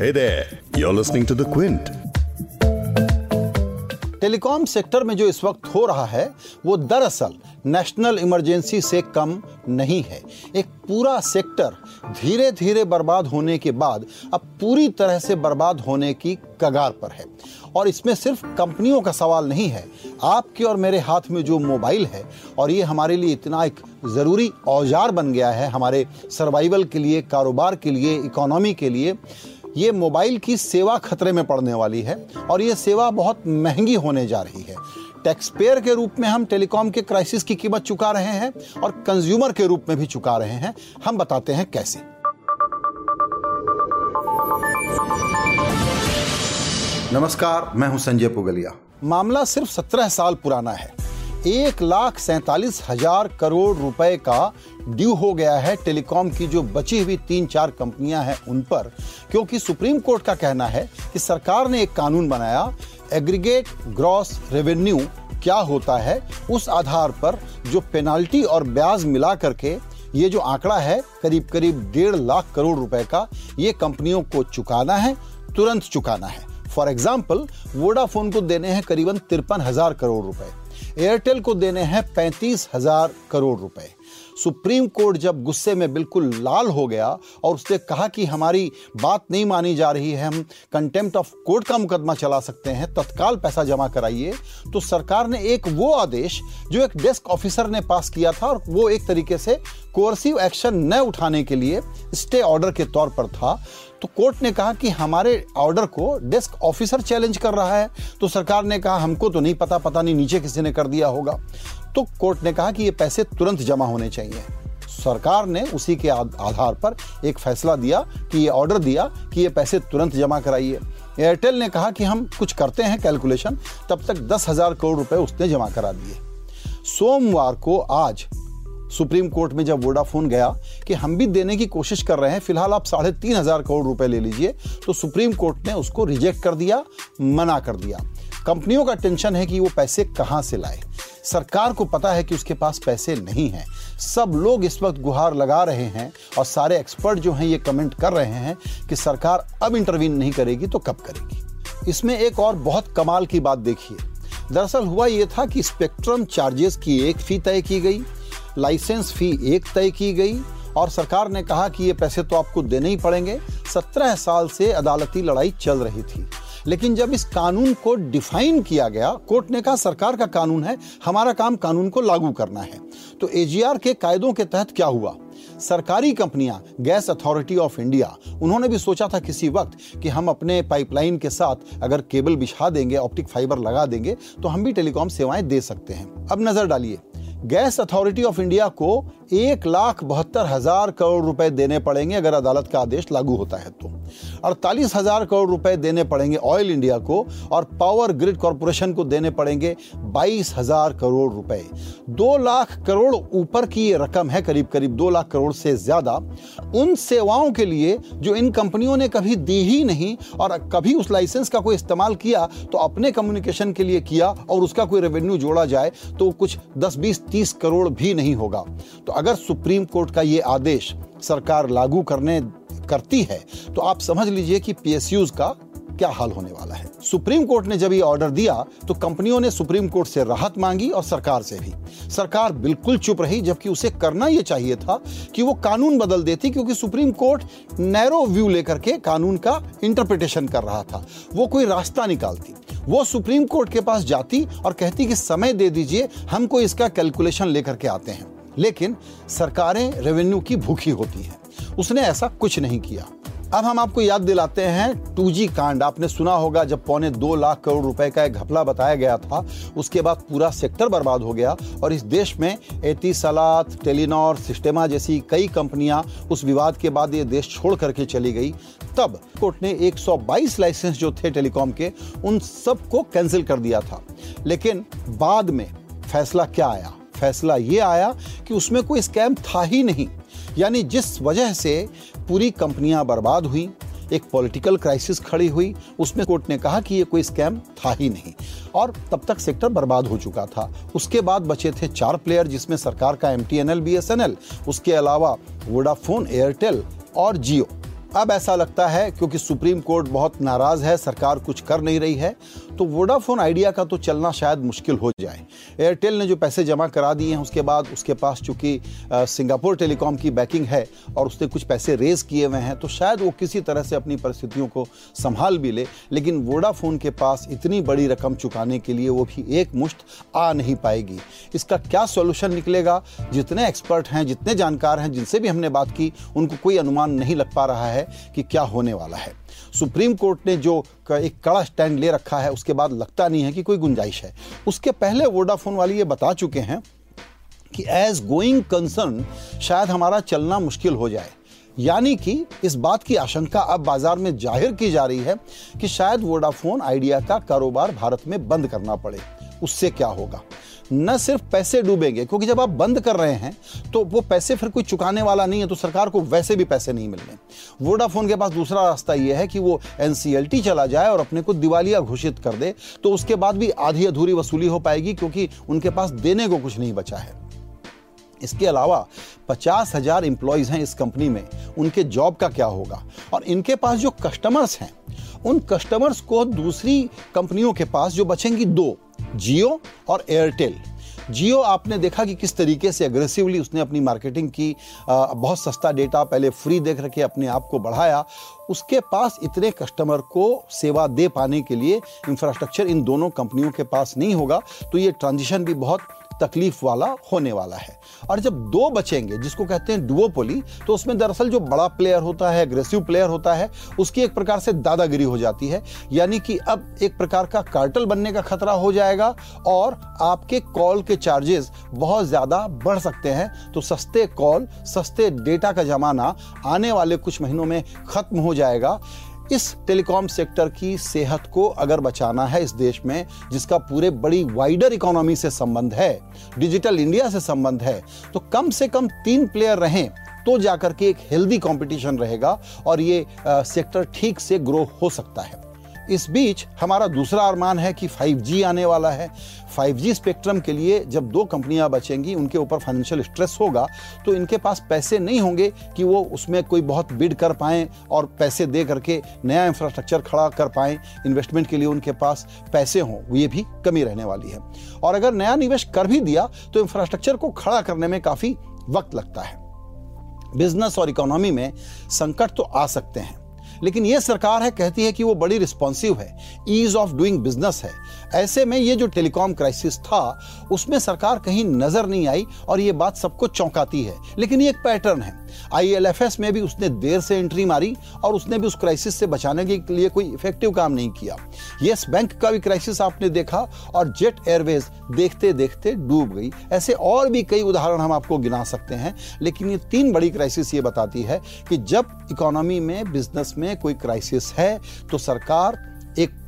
Hey there, you're listening to The Quint. Telecom sector में जो इस वक्त हो रहा है वो दरअसल नेशनल इमरजेंसी से कम नहीं है एक पूरा सेक्टर धीरे धीरे बर्बाद होने के बाद अब पूरी तरह से बर्बाद होने की कगार पर है और इसमें सिर्फ़ कंपनियों का सवाल नहीं है आपके और मेरे हाथ में जो मोबाइल है और ये हमारे लिए इतना एक ज़रूरी औज़ार बन गया है हमारे सर्वाइवल के लिए कारोबार के लिए इकोनॉमी के लिए ये मोबाइल की सेवा खतरे में पड़ने वाली है और ये सेवा बहुत महँगी होने जा रही है। टैक्स पेयर के रूप में हम टेलीकॉम के क्राइसिस की कीमत चुका रहे हैं और कंज्यूमर के रूप में भी चुका रहे हैं। हम बताते हैं कैसे। नमस्कार मैं हूँ संजय पुगलिया। मामला सिर्फ़ सत्रह साल पुराना है। एक लाख सैतालीस हज़ार करोड़ रुपए का ड्यू हो गया है टेलीकॉम की, जो बची हुई तीन चार कंपनियाँ हैं उन पर। क्योंकि सुप्रीम कोर्ट का कहना है कि सरकार ने एक कानून बनाया, एग्रीगेट ग्रॉस रेवेन्यू क्या होता है, उस आधार पर जो पेनाल्टी और ब्याज मिला करके ये जो आंकड़ा है, करीब करीब डेढ़ लाख करोड़ रुपए का, ये कंपनियों को चुकाना है, तुरंत चुकाना है। फॉर एग्ज़ाम्पल वोडाफोन को देने हैं करीबन तिरपन हज़ार करोड़ रुपए। एयरटेल को देने हैं पैंतीस हज़ार करोड़ रुपए। सुप्रीम कोर्ट जब गुस्से में बिल्कुल लाल हो गया और उसने कहा कि हमारी बात नहीं मानी जा रही है, हम कंटेम्प्ट ऑफ़ कोर्ट का मुकदमा चला सकते हैं, तत्काल पैसा जमा कराइए तो सरकार ने एक वो आदेश जो एक डेस्क ऑफिसर ने पास किया था और वो एक तरीके से कोर्सिव एक्शन न उठाने के लिए स्टे ऑर्डर के तौर पर था। तो कोर्ट ने कहा कि हमारे ऑर्डर को डेस्क ऑफिसर चैलेंज कर रहा है। तो सरकार ने कहा, हमको तो नहीं पता पता नहीं नीचे किसी ने कर दिया होगा। तो कोर्ट ने कहा कि ये पैसे तुरंत जमा होने चाहिए। सरकार ने उसी के आधार पर एक फैसला दिया कि ये ऑर्डर दिया कि ये पैसे तुरंत जमा कराइए। एयरटेल ने कहा कि हम कुछ करते हैं कैलकुलेशन, तब तक दस हज़ार करोड़ रुपए उसने जमा करा दिए। सोमवार को आज सुप्रीम कोर्ट में जब वोडाफोन गया कि हम भी देने की कोशिश कर रहे हैं, फ़िलहाल आप साढ़े तीन हज़ार करोड़ रुपए ले लीजिए तो सुप्रीम कोर्ट ने उसको रिजेक्ट कर दिया, मना कर दिया। कंपनियों का टेंशन है कि वो पैसे कहाँ से लाए। सरकार को पता है कि उसके पास पैसे नहीं हैं। सब लोग इस वक्त गुहार लगा रहे हैं और सारे एक्सपर्ट जो हैं ये कमेंट कर रहे हैं कि सरकार अब इंटरवीन नहीं करेगी तो कब करेगी। इसमें एक और बहुत कमाल की बात देखिए। दरअसल हुआ ये था कि स्पेक्ट्रम चार्जेस की एक फ़ी तय की गई। लाइसेंस फ़ी एक तय की गई और सरकार ने कहा कि ये पैसे तो आपको देने ही पड़ेंगे। सत्रह साल से अदालती लड़ाई चल रही थी। लेकिन जब इस कानून को डिफाइन किया गया, कोर्ट ने कहा, सरकार का कानून है, हमारा काम कानून को लागू करना है। तो एजीआर के कायदों के तहत क्या हुआ? सरकारी कंपनियाँ, गैस अथॉरिटी ऑफ़ इंडिया, उन्होंने भी सोचा था किसी वक्त कि हम अपने पाइपलाइन के साथ अगर केबल बिछा देंगे, ऑप्टिक फाइबर लगा देंगे तो हम भी टेलीकॉम सेवाएँ दे सकते हैं। अब नज़र डालिए। गैस अथॉरिटी ऑफ़ इंडिया को एक लाख बहत्तर हज़ार करोड़ रुपए देने पड़ेंगे अगर अदालत का आदेश लागू होता है तो। अड़तालीस हज़ार करोड़ रुपए देने पड़ेंगे ऑयल इंडिया को और पावर ग्रिड कॉरपोरेशन को देने पड़ेंगे बाईस हज़ार करोड़ रुपए। दो लाख करोड़ ऊपर की ये रकम है, करीब करीब दो लाख करोड़ से ज़्यादा। उन सेवाओं के लिए जो इन कंपनियों ने कभी दी ही नहीं और कभी उस लाइसेंस का कोई इस्तेमाल किया तो अपने कम्युनिकेशन के लिए किया और उसका कोई रेवेन्यू जोड़ा जाए तो कुछ दस, बीस, तीस करोड़ भी नहीं होगा। तो अगर सुप्रीम कोर्ट का ये आदेश सरकार लागू करने करती है तो आप समझ लीजिए कि पीएसयूज का क्या हाल होने वाला है। सुप्रीम कोर्ट ने जब ये ऑर्डर दिया तो कंपनियों ने सुप्रीम कोर्ट से राहत मांगी और सरकार से भी। सरकार बिल्कुल चुप रही, जबकि उसे करना यह चाहिए था कि वो कानून बदल देती, क्योंकि सुप्रीम कोर्ट नैरो व्यू लेकर के कानून का इंटरप्रिटेशन कर रहा था। वो कोई रास्ता निकालती। वो सुप्रीम कोर्ट के पास जाती और कहती कि समय दे दीजिए, हमको इसका कैलकुलेशन लेकर के आते हैं। लेकिन सरकारें रेवेन्यू की भूखी होती हैं। उसने ऐसा कुछ नहीं किया। अब हम आपको याद दिलाते हैं 2G कांड। आपने सुना होगा, जब पौने दो लाख करोड़ रुपए का एक घपला बताया गया था, उसके बाद पूरा सेक्टर बर्बाद हो गया और इस देश में एटी सलात टेलीनॉर, सिस्टेमा जैसी कई कंपनियाँ उस विवाद के बाद ये देश छोड़ करके चली गई। तब कोर्ट ने 122 लाइसेंस जो थे टेलीकॉम के, उन सबको कैंसिल कर दिया था। लेकिन बाद में फैसला क्या आया? फैसला ये आया कि उसमें कोई स्कैम था ही नहीं। यानी जिस वजह से पूरी कंपनियाँ बर्बाद हुई, एक पॉलिटिकल क्राइसिस खड़ी हुई, उसमें कोर्ट ने कहा कि ये कोई स्कैम था ही नहीं। और तब तक सेक्टर बर्बाद हो चुका था। उसके बाद बचे थे चार प्लेयर जिसमें सरकार का M T N L B S N L उसके अलावा वोडाफोन एयरटेल और जियो अब ऐसा लगता है क्योंकि सुप्रीम कोर्ट बहुत नाराज़ है, सरकार कुछ कर नहीं रही है तो वोडाफोन आइडिया का तो चलना शायद मुश्किल हो जाए। एयरटेल ने जो पैसे जमा करा दिए हैं, उसके बाद उसके पास चूँकि सिंगापुर टेलीकॉम की बैकिंग है और उसने कुछ पैसे रेज किए हुए हैं तो शायद वो किसी तरह से अपनी परिस्थितियों को संभाल भी ले, लेकिन वोडाफोन के पास इतनी बड़ी रकम चुकाने के लिए वो भी एक मुश्त आ नहीं पाएगी। इसका क्या सॉल्यूशन निकलेगा? जितने एक्सपर्ट हैं, जितने जानकार हैं, जिनसे भी हमने बात की, उनको कोई अनुमान नहीं लग पा रहा है कि क्या होने वाला है। सुप्रीम कोर्ट ने जो एक कड़ा स्टैंड ले रखा है, उसके बाद लगता नहीं है कि कोई गुंजाइश है। उसके पहले वोडाफोन वाले ये बता चुके हैं कि एज गोइंग कंसर्न शायद हमारा चलना मुश्किल हो जाए। यानी कि इस बात की आशंका अब बाज़ार में ज़ाहिर की जा रही है कि शायद वोडाफोन आइडिया का कारोबार भारत में बंद करना पड़े। उससे क्या होगा? न सिर्फ़ पैसे डूबेंगे, क्योंकि जब आप बंद कर रहे हैं तो वो पैसे फिर कोई चुकाने वाला नहीं है तो सरकार को वैसे भी पैसे नहीं मिलने। वोडाफोन के पास दूसरा रास्ता यह है कि वो एनसीएलटी चला जाए और अपने को दिवालिया घोषित कर दे तो उसके बाद भी आधी अधूरी वसूली हो पाएगी, क्योंकि उनके पास देने को कुछ नहीं बचा है। इसके अलावा पचास हज़ार इंप्लॉयज हैं इस कंपनी में, उनके जॉब का क्या होगा? और इनके पास जो कस्टमर्स हैं, उन कस्टमर्स को दूसरी कंपनियों के पास जो बचेंगी दो जियो और एयरटेल। जियो आपने देखा कि किस तरीके से अग्रेसिवली उसने अपनी मार्केटिंग की आ, बहुत सस्ता डेटा पहले फ्री देख रखे अपने आप को बढ़ाया। उसके पास इतने कस्टमर को सेवा दे पाने के लिए इंफ्रास्ट्रक्चर इन दोनों कंपनियों के पास नहीं होगा। तो ये ट्रांजिशन भी बहुत तकलीफ़ वाला होने वाला है। और जब दो बचेंगे, जिसको कहते हैं डुओपोली तो उसमें दरअसल जो बड़ा प्लेयर होता है एग्रेसिव प्लेयर होता है, उसकी एक प्रकार से दादागिरी हो जाती है। यानी कि अब एक प्रकार का कार्टल बनने का खतरा हो जाएगा और आपके कॉल के चार्जेस बहुत ज़्यादा बढ़ सकते हैं। तो सस्ते कॉल सस्ते डेटा का जमाना आने वाले कुछ महीनों में खत्म हो जाएगा। इस टेलीकॉम सेक्टर की सेहत को अगर बचाना है इस देश में जिसका पूरे बड़ी वाइडर इकोनॉमी से संबंध है डिजिटल इंडिया से संबंध है तो कम से कम तीन प्लेयर रहें तो जाकर के एक हेल्दी कंपटीशन रहेगा और ये आ, सेक्टर ठीक से ग्रो हो सकता है। इस बीच हमारा दूसरा अरमान है कि 5G आने वाला है। 5G स्पेक्ट्रम के लिए जब दो कंपनियाँ बचेंगी, उनके ऊपर फाइनेंशियल स्ट्रेस होगा तो इनके पास पैसे नहीं होंगे कि वो उसमें कोई बहुत बिड कर पाएँ और पैसे दे करके नया इंफ्रास्ट्रक्चर खड़ा कर पाएँ। इन्वेस्टमेंट के लिए उनके पास पैसे हों ये भी कमी रहने वाली है। और अगर नया निवेश कर भी दिया तो इंफ्रास्ट्रक्चर को खड़ा करने में काफ़ी वक्त लगता है। बिज़नेस और इकोनॉमी में संकट तो आ सकते हैं। लेकिन ये सरकार है, कहती है कि वो बड़ी रिस्पॉन्सिव है ईज ऑफ़ डूइंग बिज़नेस है। ऐसे में ये जो टेलीकॉम क्राइसिस था, उसमें सरकार कहीं नज़र नहीं आई और ये बात सबको चौंकाती है। लेकिन ये एक पैटर्न है। आईएलएफएस में भी उसने देर से एंट्री मारी और उसने भी उस क्राइसिस से बचाने के लिए कोई इफ़ेक्टिव काम नहीं किया। यस, बैंक का भी क्राइसिस आपने देखा और जेट एयरवेज देखते देखते डूब गई। ऐसे और भी कई उदाहरण हम आपको गिना सकते हैं, लेकिन ये तीन बड़ी क्राइसिस ये बताती है कि जब इकोनॉमी में, बिज़नेस में कोई क्राइसिस है तो सरकार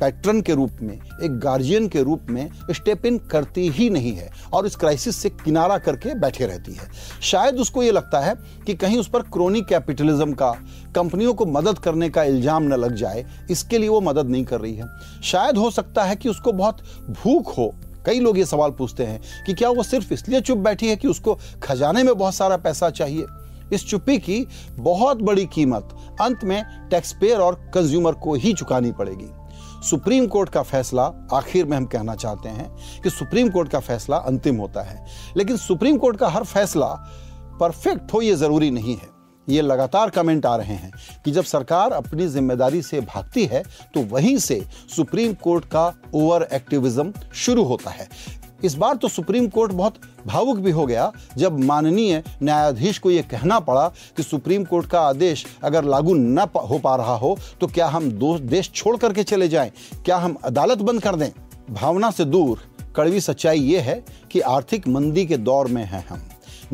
पैटर्न के रूप में, एक गार्जियन के रूप में स्टेप इन करती ही नहीं है और इस क्राइसिस से किनारा करके बैठे रहती है। शायद उसको ये लगता है कि कहीं उस पर क्रोनी कैपिटलिज्म का, कंपनियों को मदद करने का इल्ज़ाम न लग जाए, इसके लिए वो मदद नहीं कर रही है। शायद हो सकता है कि उसको बहुत भूख हो। कई लोग ये सवाल पूछते हैं कि क्या वो सिर्फ़ इसलिए चुप बैठी है कि उसको खजाने में बहुत सारा पैसा चाहिए? इस चुप्पी की बहुत बड़ी कीमत अंत में टैक्सपेयर और कंज्यूमर को ही चुकानी पड़ेगी। सुप्रीम कोर्ट का फैसला आखिर में हम कहना चाहते हैं कि सुप्रीम कोर्ट का फैसला अंतिम होता है। लेकिन सुप्रीम कोर्ट का हर फैसला परफेक्ट हो यह ज़रूरी नहीं है। ये लगातार कमेंट आ रहे हैं कि जब सरकार अपनी ज़िम्मेदारी से भागती है तो वहीं से सुप्रीम कोर्ट का ओवर एक्टिविज्म शुरू होता है। इस बार तो सुप्रीम कोर्ट बहुत भावुक भी हो गया, जब माननीय न्यायाधीश को यह कहना पड़ा कि सुप्रीम कोर्ट का आदेश अगर लागू न हो पा रहा हो तो क्या हम दो देश छोड़ करके चले जाएँ? क्या हम अदालत बंद कर दें? भावना से दूर, कड़वी सच्चाई ये है कि आर्थिक मंदी के दौर में हैं हम।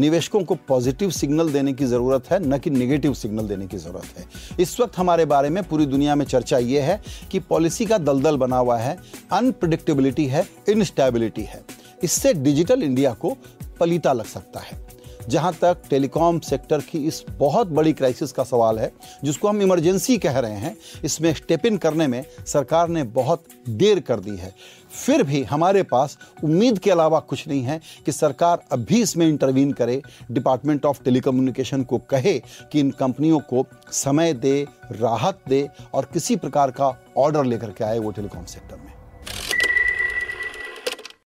निवेशकों को पॉजिटिव सिग्नल देने की ज़रूरत है, न कि नेगेटिव सिग्नल देने की ज़रूरत है। इस वक्त हमारे बारे में पूरी दुनिया में चर्चा यह है कि पॉलिसी का दलदल बना हुआ है अनप्रडिक्टेबिलिटी है इनस्टेबिलिटी है। इससे डिजिटल इंडिया को पलीता लग सकता है। जहाँ तक टेलीकॉम सेक्टर की इस बहुत बड़ी क्राइसिस का सवाल है, जिसको हम इमरजेंसी कह रहे हैं, इसमें स्टेप इन करने में सरकार ने बहुत देर कर दी है। फिर भी हमारे पास उम्मीद के अलावा कुछ नहीं है कि सरकार अभी इसमें इंटरवीन करे डिपार्टमेंट ऑफ़ टेलीकम्युनिकेशन को कहे कि इन कंपनियों को समय दे, राहत दे और किसी प्रकार का ऑर्डर लेकर के आए वो टेलीकॉम सेक्टर में।